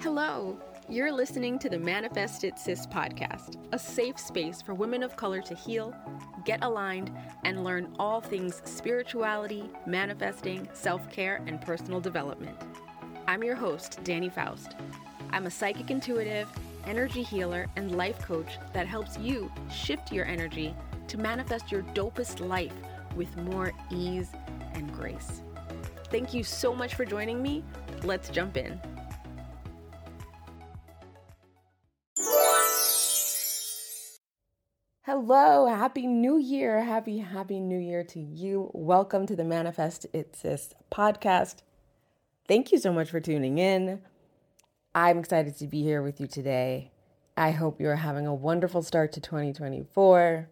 Hello, you're listening to the Manifest It Sis podcast, a safe space for women of color to heal, get aligned, and learn all things spirituality, manifesting, self care, and personal development. I'm your host, Dani Faust. I'm a psychic intuitive, energy healer, and life coach that helps you shift your energy to manifest your dopest life with more ease and grace. Thank you so much for joining me. Let's jump in. Hello, happy new year. Happy, happy new year to you. Welcome to the Manifest It Sis podcast. Thank you so much for tuning in. I'm excited to be here with you today. I hope you're having a wonderful start to 2024.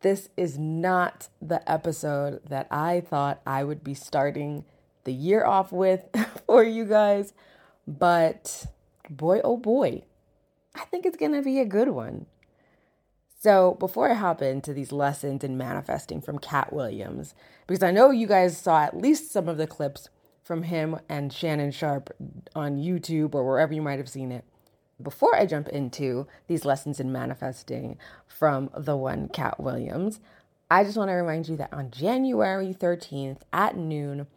This is not the episode that I thought I would be starting the year off with for you guys, but boy, oh boy, I think it's going to be a good one. So, before I hop into these lessons in manifesting from Katt Williams, because I know you guys saw at least some of the clips from him and Shannon Sharpe on YouTube or wherever you might have seen it. Before I jump into these lessons in manifesting from the one Katt Williams, I just want to remind you that on January 13th at noon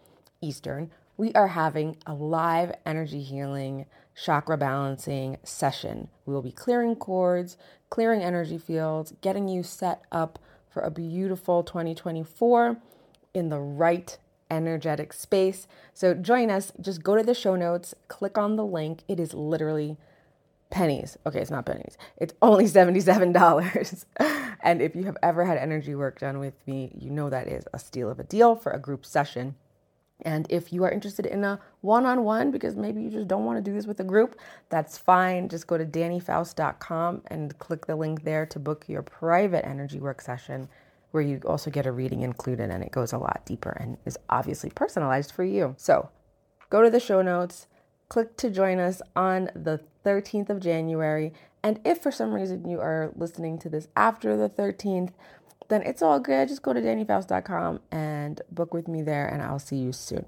Eastern, we are having a live energy healing chakra balancing session. We will be clearing cords, clearing energy fields, getting you set up for a beautiful 2024 in the right energetic space. So join us. Just go to the show notes, click on the link. It is literally pennies. Okay, it's not pennies. It's only $77. and if you have ever had energy work done with me, you know that is a steal of a deal for a group session. And if you are interested in a one on one, because maybe you just don't want to do this with a group, that's fine. Just go to danifaust.com and click the link there to book your private energy work session, where you also get a reading included and it goes a lot deeper and is obviously personalized for you. So go to the show notes, click to join us on the 13th of January. And if for some reason you are listening to this after the 13th, then it's all good. Just go to danifaust.com and book with me there, and I'll see you soon.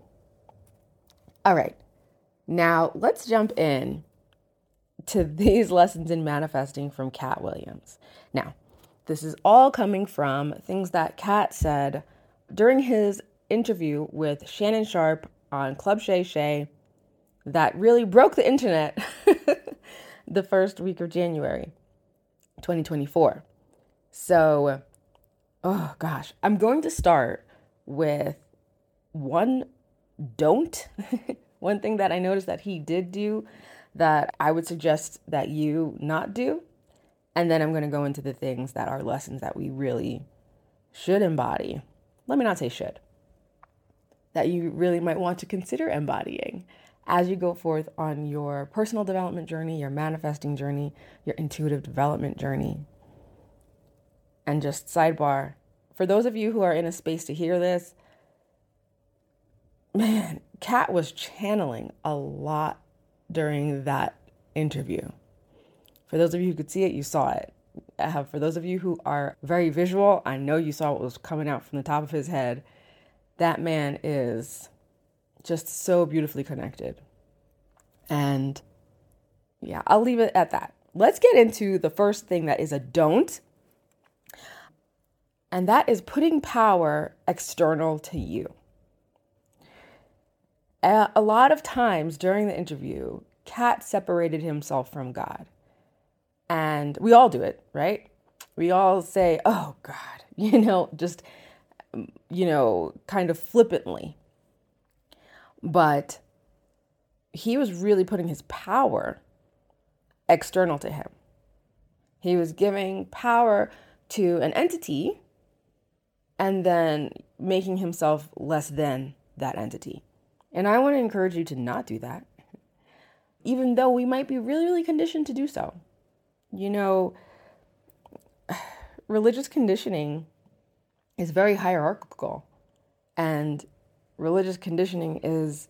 All right, now let's jump in to these lessons in manifesting from Katt Williams. Now, this is all coming from things that Katt said during his interview with Shannon Sharpe on Club Shay Shay that really broke the internet the first week of January 2024. So, oh gosh, I'm going to start with one don't. one thing that I noticed that he did do that I would suggest that you not do. And then I'm going to go into the things that are lessons that we really should embody. Let me not say should, that you really might want to consider embodying as you go forth on your personal development journey, your manifesting journey, your intuitive development journey. And just sidebar for those of you who are in a space to hear this, man, Katt was channeling a lot during that interview. For those of you who could see it, you saw it. Uh, for those of you who are very visual, I know you saw what was coming out from the top of his head. That man is just so beautifully connected. And yeah, I'll leave it at that. Let's get into the first thing that is a don't. And that is putting power external to you. A lot of times during the interview, Katt separated himself from God. And we all do it, right? We all say, oh God, you know, just, mm, you know, kind of flippantly. But he was really putting his power external to him. He was giving power to an entity and then making himself less than that entity. And I want to encourage you to not do that, even though we might be really, really conditioned to do so. You know, religious conditioning is very hierarchical, and religious conditioning is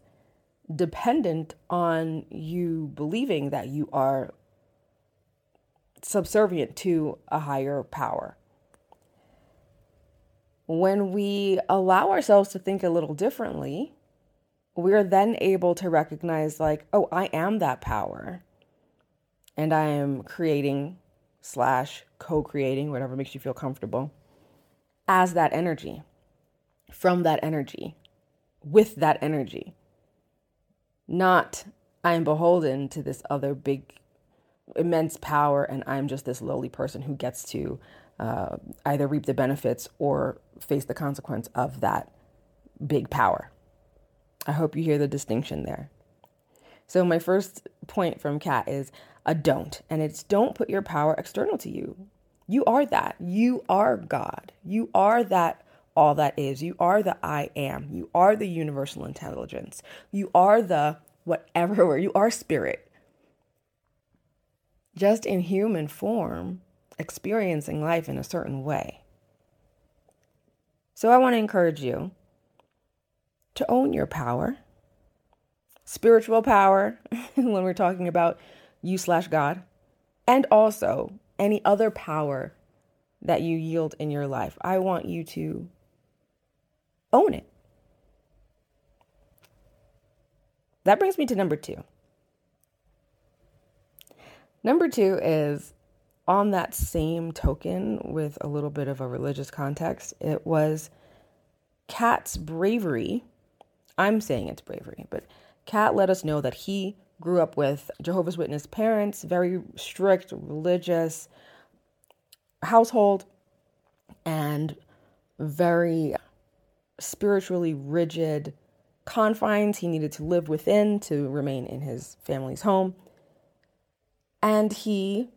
dependent on you believing that you are subservient to a higher power. When we allow ourselves to think a little differently, we're then able to recognize, like, oh, I am that power. And I am creating slash co creating, whatever makes you feel comfortable, as that energy, from that energy, with that energy. Not, I am beholden to this other big, immense power, and I'm just this lowly person who gets to uh, either reap the benefits or face the consequence of that big power. I hope you hear the distinction there. So, my first point from Katt is a don't, and it's don't put your power external to you. You are that. You are God. You are that all that is. You are the I am. You are the universal intelligence. You are the whatever, you are spirit. Just in human form, experiencing life in a certain way. So I want to encourage you to own your power, spiritual power, when we're talking about you slash God, and also any other power that you yield in your life. I want you to own it. That brings me to number two. Number two is on that same token, with a little bit of a religious context, it was Katt's bravery. I'm saying it's bravery, but Katt let us know that he grew up with Jehovah's Witness parents, very strict religious household, and very spiritually rigid confines he needed to live within to remain in his family's home. And he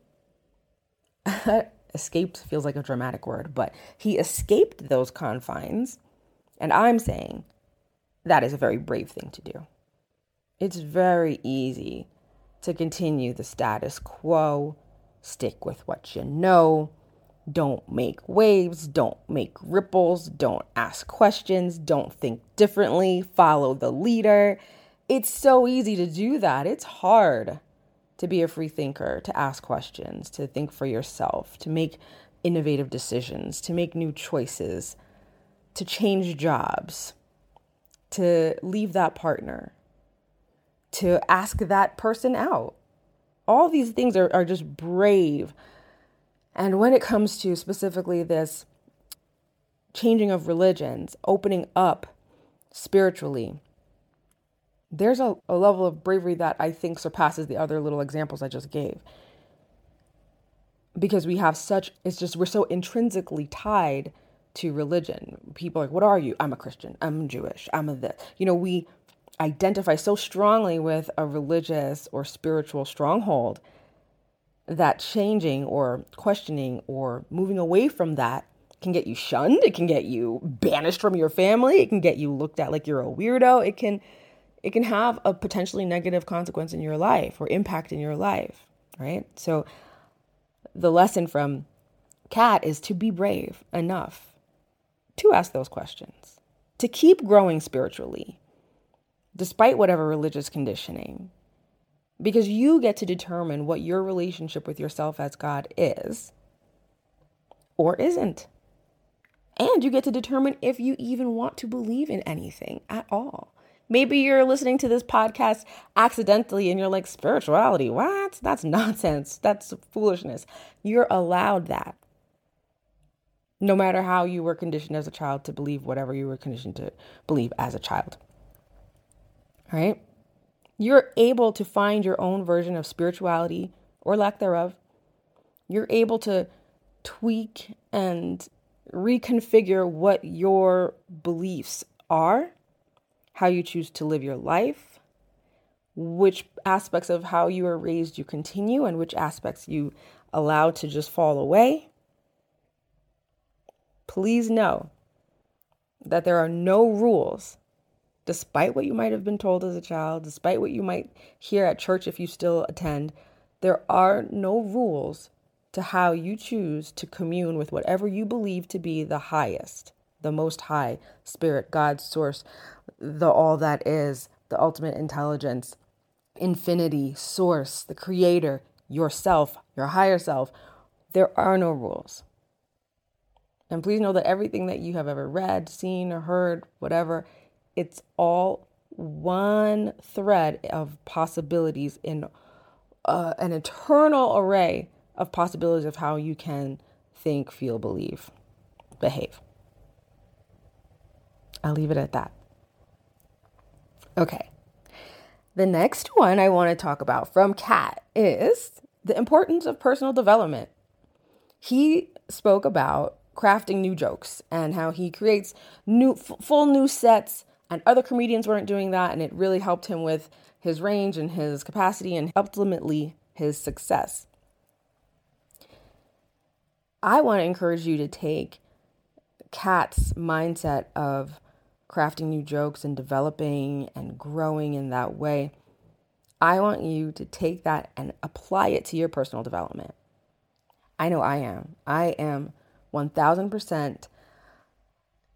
escaped feels like a dramatic word, but he escaped those confines. And I'm saying that is a very brave thing to do. It's very easy to continue the status quo, stick with what you know, don't make waves, don't make ripples, don't ask questions, don't think differently, follow the leader. It's so easy to do that. It's hard to be a free thinker, to ask questions, to think for yourself, to make innovative decisions, to make new choices, to change jobs, to leave that partner, to ask that person out. All these things are, are just brave. And when it comes to specifically this changing of religions, opening up spiritually, there's a, a level of bravery that I think surpasses the other little examples I just gave. Because we have such, it's just, we're so intrinsically tied to religion. People like, what are you? I'm a Christian. I'm Jewish. I'm a this. You know, we identify so strongly with a religious or spiritual stronghold that changing or questioning or moving away from that can get you shunned. It can get you banished from your family. It can get you looked at like you're a weirdo. It can it can have a potentially negative consequence in your life or impact in your life, right? So the lesson from Katt is to be brave enough to ask those questions, to keep growing spiritually, despite whatever religious conditioning, because you get to determine what your relationship with yourself as God is or isn't. And you get to determine if you even want to believe in anything at all. Maybe you're listening to this podcast accidentally and you're like, spirituality, what? That's nonsense. That's foolishness. You're allowed that. No matter how you were conditioned as a child to believe whatever you were conditioned to believe as a child. Right? You're able to find your own version of spirituality or lack thereof. You're able to tweak and reconfigure what your beliefs are how you choose to live your life, which aspects of how you were raised you continue, and which aspects you allow to just fall away. Please know that there are no rules, despite what you might have been told as a child, despite what you might hear at church if you still attend, there are no rules to how you choose to commune with whatever you believe to be the highest, the most high spirit, God's source, the all that is, the ultimate intelligence, infinity, source, the creator, yourself, your higher self, there are no rules. And please know that everything that you have ever read, seen, or heard, whatever, it's all one thread of possibilities in uh, an eternal array of possibilities of how you can think, feel, believe, behave. I'll leave it at that. Okay. The next one I want to talk about from Katt is the importance of personal development. He spoke about crafting new jokes and how he creates new f- full new sets and other comedians weren't doing that and it really helped him with his range and his capacity and ultimately his success. I want to encourage you to take Katt's mindset of crafting new jokes and developing and growing in that way. I want you to take that and apply it to your personal development. I know I am. I am 1000%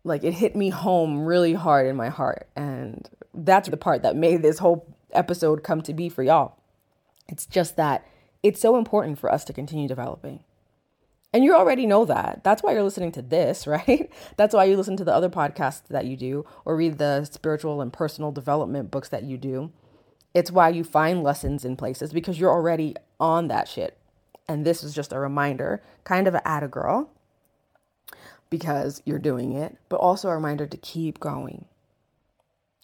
like it hit me home really hard in my heart. And that's the part that made this whole episode come to be for y'all. It's just that it's so important for us to continue developing. And you already know that. That's why you're listening to this, right? That's why you listen to the other podcasts that you do or read the spiritual and personal development books that you do. It's why you find lessons in places because you're already on that shit. And this is just a reminder, kind of a add a girl, because you're doing it, but also a reminder to keep going.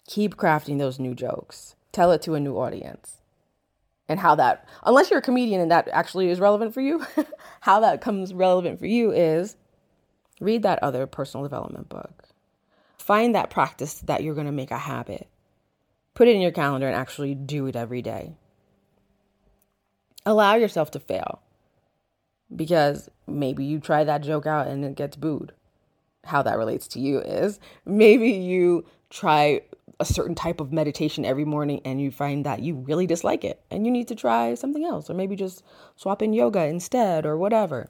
Keep crafting those new jokes. Tell it to a new audience. And how that, unless you're a comedian and that actually is relevant for you, how that comes relevant for you is read that other personal development book. Find that practice that you're going to make a habit. Put it in your calendar and actually do it every day. Allow yourself to fail because maybe you try that joke out and it gets booed. How that relates to you is maybe you try a certain type of meditation every morning and you find that you really dislike it and you need to try something else or maybe just swap in yoga instead or whatever.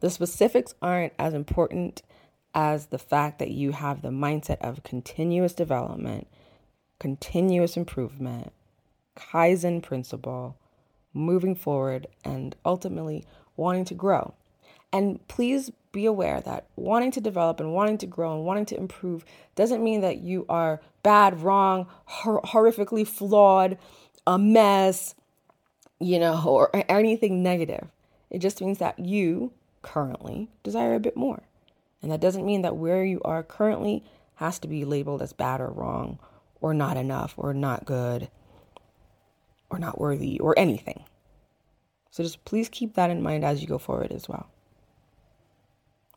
The specifics aren't as important as the fact that you have the mindset of continuous development, continuous improvement, Kaizen principle, moving forward, and ultimately wanting to grow. And please be aware that wanting to develop and wanting to grow and wanting to improve doesn't mean that you are bad, wrong, hor- horrifically flawed, a mess, you know, or anything negative. It just means that you currently desire a bit more. And that doesn't mean that where you are currently has to be labeled as bad or wrong or not enough or not good or not worthy or anything. So just please keep that in mind as you go forward as well.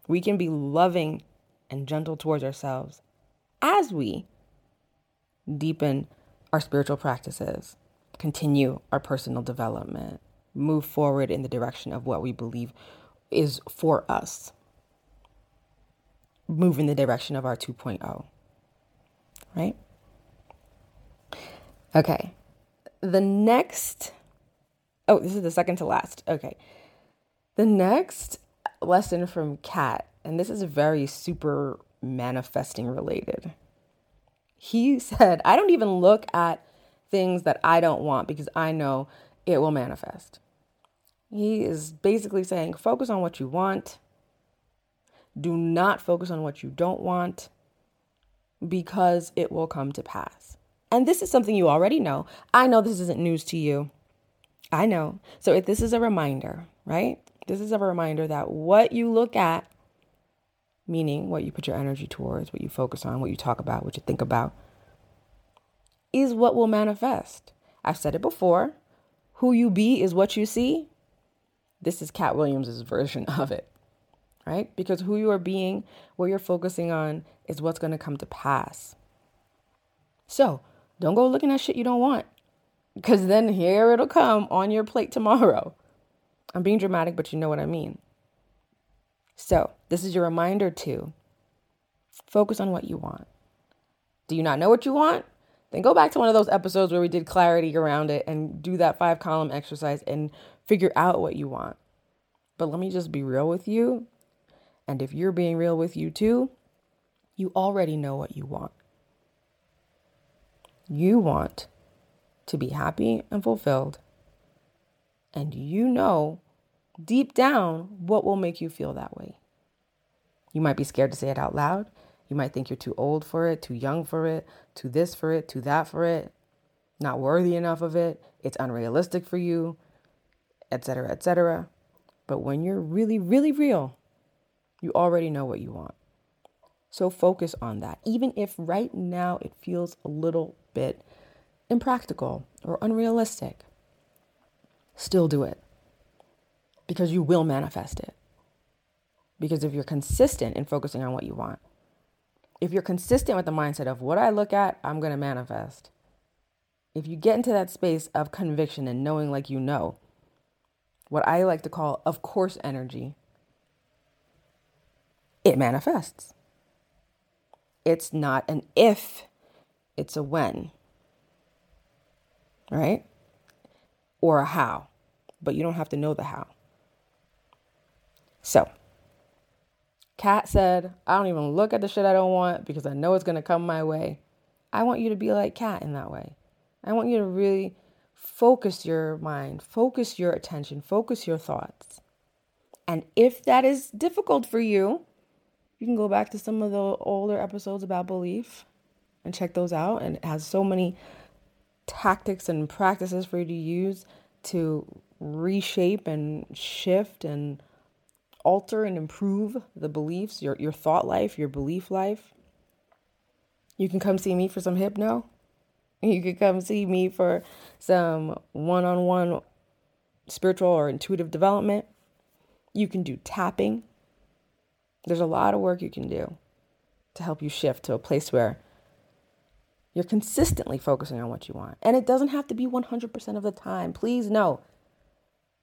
We can be loving and gentle towards ourselves as we deepen our spiritual practices, continue our personal development, move forward in the direction of what we believe is for us, move in the direction of our 2.0. Right? Okay. The next, oh, this is the second to last. Okay. The next lesson from Katt, and this is very super manifesting related. He said, I don't even look at things that I don't want because I know it will manifest. He is basically saying, focus on what you want. Do not focus on what you don't want because it will come to pass. And this is something you already know. I know this isn't news to you. I know. So if this is a reminder, right? This is a reminder that what you look at, meaning what you put your energy towards, what you focus on, what you talk about, what you think about, is what will manifest. I've said it before. Who you be is what you see. This is Katt Williams' version of it, right? Because who you are being, what you're focusing on, is what's going to come to pass. So don't go looking at shit you don't want, because then here it'll come on your plate tomorrow. I'm being dramatic, but you know what I mean. So, this is your reminder to focus on what you want. Do you not know what you want? Then go back to one of those episodes where we did clarity around it and do that five column exercise and figure out what you want. But let me just be real with you. And if you're being real with you too, you already know what you want. You want to be happy and fulfilled. And you know deep down what will make you feel that way. You might be scared to say it out loud. You might think you're too old for it, too young for it, too this for it, too that for it, not worthy enough of it, it's unrealistic for you, etc., etc. But when you're really, really real, you already know what you want. So focus on that, even if right now it feels a little bit impractical or unrealistic. Still do it because you will manifest it. Because if you're consistent in focusing on what you want, if you're consistent with the mindset of what I look at, I'm going to manifest. If you get into that space of conviction and knowing like you know, what I like to call of course energy, it manifests. It's not an if, it's a when. Right? Or a how. But you don't have to know the how. So, Katt said, I don't even look at the shit I don't want because I know it's going to come my way. I want you to be like Katt in that way. I want you to really focus your mind, focus your attention, focus your thoughts. And if that is difficult for you, you can go back to some of the older episodes about belief and check those out. And it has so many tactics and practices for you to use to reshape and shift and alter and improve the beliefs, your, your thought life, your belief life. You can come see me for some hypno. You can come see me for some one on one spiritual or intuitive development. You can do tapping. There's a lot of work you can do to help you shift to a place where you're consistently focusing on what you want. And it doesn't have to be 100% of the time. Please no.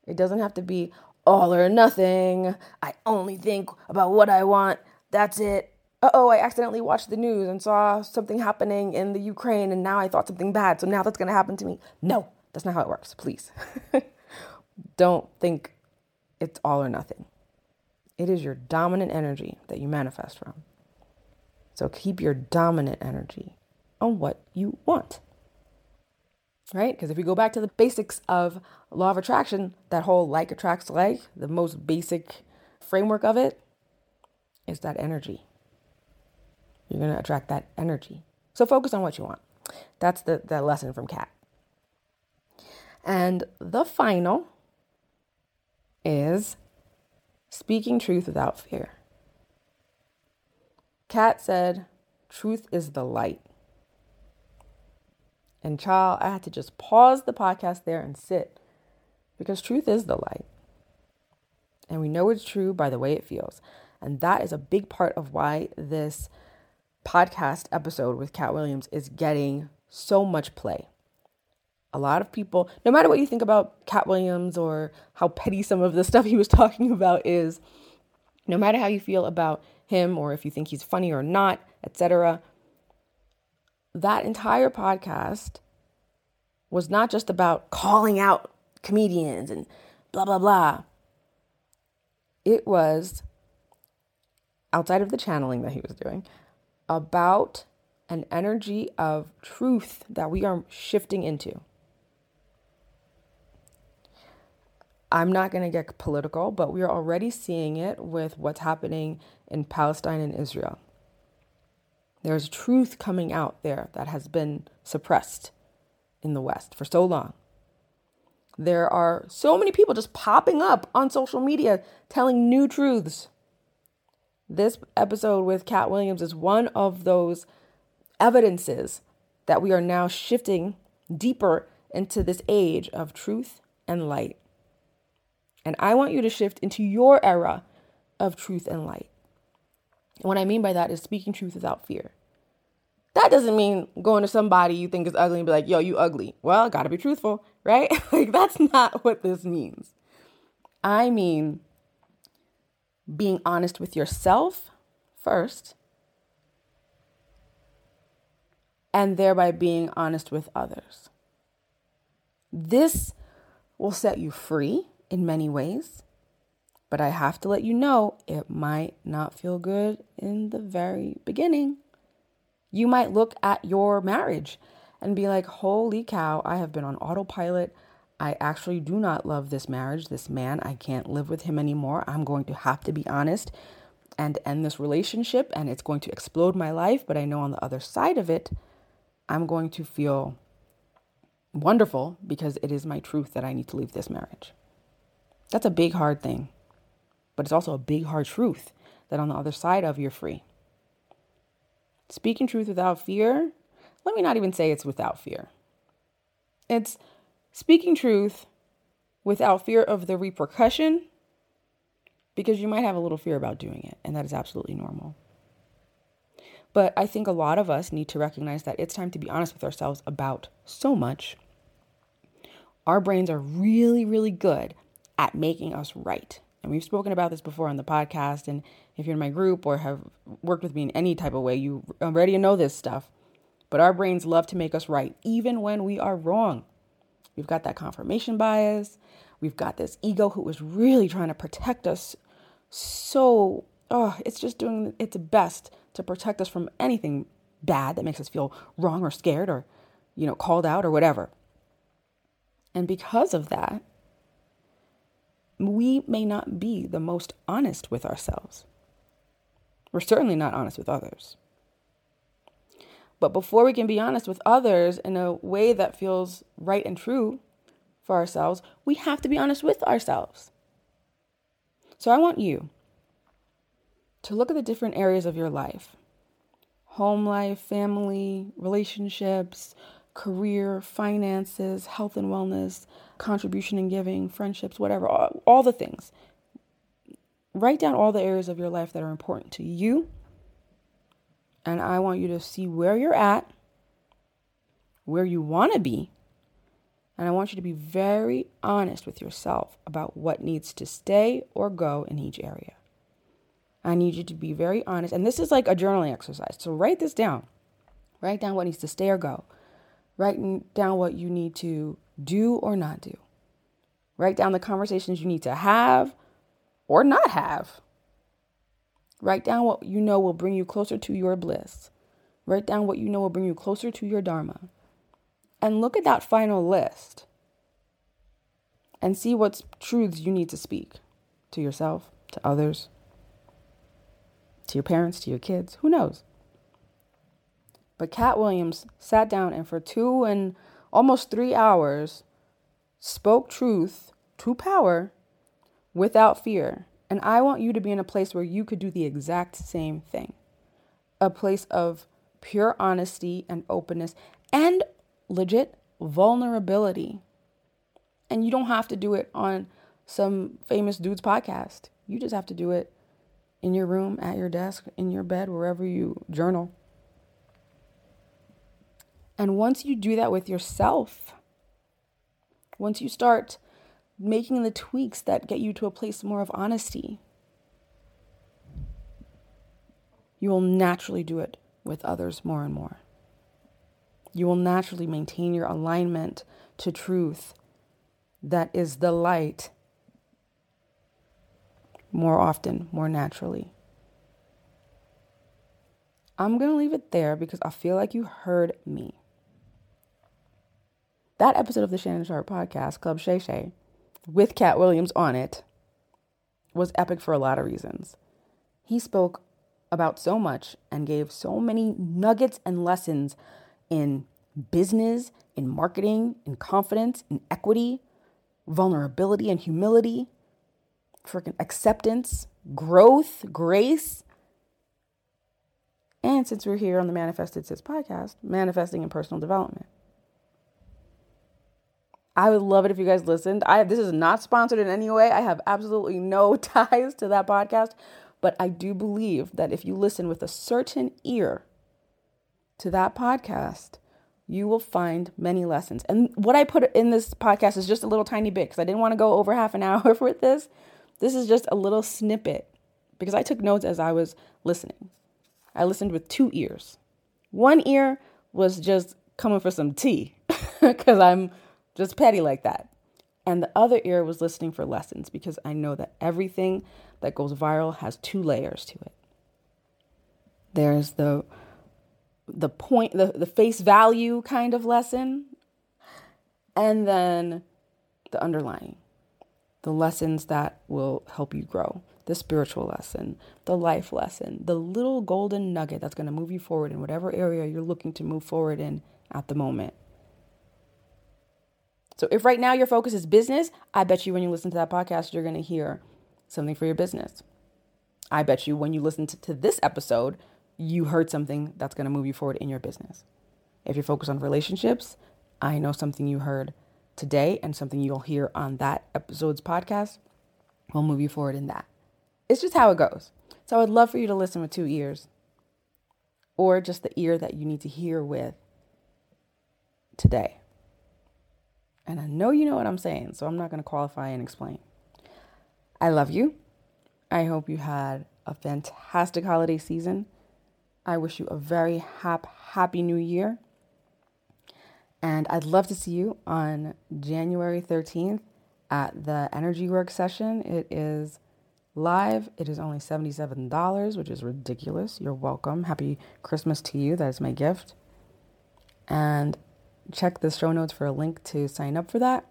It doesn't have to be all or nothing. I only think about what I want. That's it. Uh oh, I accidentally watched the news and saw something happening in the Ukraine and now I thought something bad. So now that's going to happen to me. No, that's not how it works. Please. Don't think it's all or nothing. It is your dominant energy that you manifest from. So keep your dominant energy on what you want. Right? Because if we go back to the basics of law of attraction, that whole like attracts like, the most basic framework of it is that energy. You're going to attract that energy. So focus on what you want. That's the, the lesson from Katt. And the final is Speaking truth without fear. Katt said, Truth is the light. And child, I had to just pause the podcast there and sit because truth is the light. And we know it's true by the way it feels. And that is a big part of why this podcast episode with Katt Williams is getting so much play a lot of people, no matter what you think about Katt Williams or how petty some of the stuff he was talking about is, no matter how you feel about him or if you think he's funny or not, etc., that entire podcast was not just about calling out comedians and blah, blah, blah. It was, outside of the channeling that he was doing, about an energy of truth that we are shifting into. I'm not going to get political, but we are already seeing it with what's happening in Palestine and Israel. There's truth coming out there that has been suppressed in the West for so long. There are so many people just popping up on social media telling new truths. This episode with Katt Williams is one of those evidences that we are now shifting deeper into this age of truth and light. And I want you to shift into your era of truth and light. And what I mean by that is speaking truth without fear. That doesn't mean going to somebody you think is ugly and be like, yo, you ugly. Well, gotta be truthful, right? like, that's not what this means. I mean being honest with yourself first, and thereby being honest with others. This will set you free in many ways. But I have to let you know it might not feel good in the very beginning. You might look at your marriage and be like, holy cow, I have been on autopilot. I actually do not love this marriage, this man. I can't live with him anymore. I'm going to have to be honest and end this relationship and it's going to explode my life, but I know on the other side of it, I'm going to feel wonderful because it is my truth that I need to leave this marriage. That's a big, hard thing. But it's also a big, hard truth that on the other side of you're free. Speaking truth without fear, let me not even say it's without fear. It's speaking truth without fear of the repercussion because you might have a little fear about doing it, and that is absolutely normal. But I think a lot of us need to recognize that it's time to be honest with ourselves about so much. Our brains are really, really good at making us right. And we've spoken about this before on the podcast. And if you're in my group or have worked with me in any type of way, you already know this stuff. But our brains love to make us right, even when we are wrong. We've got that confirmation bias. We've got this ego who is really trying to protect us. So, oh, it's just doing its best to protect us from anything bad that makes us feel wrong or scared or, you know, called out or whatever. And because of that, we may not be the most honest with ourselves. We're certainly not honest with others. But before we can be honest with others in a way that feels right and true for ourselves, we have to be honest with ourselves. So I want you to look at the different areas of your life home life, family, relationships, career, finances, health and wellness, contribution and giving, friendships, whatever, all, all the things. Write down all the areas of your life that are important to you. And I want you to see where you're at, where you want to be. And I want you to be very honest with yourself about what needs to stay or go in each area. I need you to be very honest. And this is like a journaling exercise. So write this down. Write down what needs to stay or go. Write down what you need to do or not do. Write down the conversations you need to have or not have. Write down what you know will bring you closer to your bliss. Write down what you know will bring you closer to your Dharma. And look at that final list and see what truths you need to speak to yourself, to others, to your parents, to your kids, who knows? But Katt Williams sat down and for two and almost three hours spoke truth to power without fear. And I want you to be in a place where you could do the exact same thing a place of pure honesty and openness and legit vulnerability. And you don't have to do it on some famous dude's podcast. You just have to do it in your room, at your desk, in your bed, wherever you journal. And once you do that with yourself, once you start making the tweaks that get you to a place more of honesty, you will naturally do it with others more and more. You will naturally maintain your alignment to truth that is the light more often, more naturally. I'm going to leave it there because I feel like you heard me. That episode of the Shannon Sharpe podcast, Club Shay Shay, with Katt Williams on it, was epic for a lot of reasons. He spoke about so much and gave so many nuggets and lessons in business, in marketing, in confidence, in equity, vulnerability and humility, freaking acceptance, growth, grace. And since we're here on the Manifest It Sis podcast, manifesting and personal development. I would love it if you guys listened. I this is not sponsored in any way. I have absolutely no ties to that podcast, but I do believe that if you listen with a certain ear to that podcast, you will find many lessons. And what I put in this podcast is just a little tiny bit because I didn't want to go over half an hour with this. This is just a little snippet because I took notes as I was listening. I listened with two ears. One ear was just coming for some tea because I'm just petty like that. And the other ear was listening for lessons because I know that everything that goes viral has two layers to it. There's the the point the, the face value kind of lesson and then the underlying the lessons that will help you grow. the spiritual lesson, the life lesson, the little golden nugget that's going to move you forward in whatever area you're looking to move forward in at the moment. So if right now your focus is business, I bet you when you listen to that podcast, you're going to hear something for your business. I bet you when you listen to, to this episode, you heard something that's going to move you forward in your business. If you're focused on relationships, I know something you heard today and something you'll hear on that episode's podcast will move you forward in that. It's just how it goes. So I would love for you to listen with two ears or just the ear that you need to hear with today. And I know you know what I'm saying, so I'm not going to qualify and explain. I love you. I hope you had a fantastic holiday season. I wish you a very hap- happy new year. And I'd love to see you on January 13th at the Energy Work session. It is live. It is only $77, which is ridiculous. You're welcome. Happy Christmas to you. That is my gift. And check the show notes for a link to sign up for that.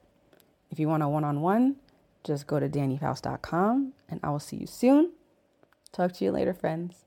If you want a one on one, just go to danifaust.com and I will see you soon. Talk to you later, friends.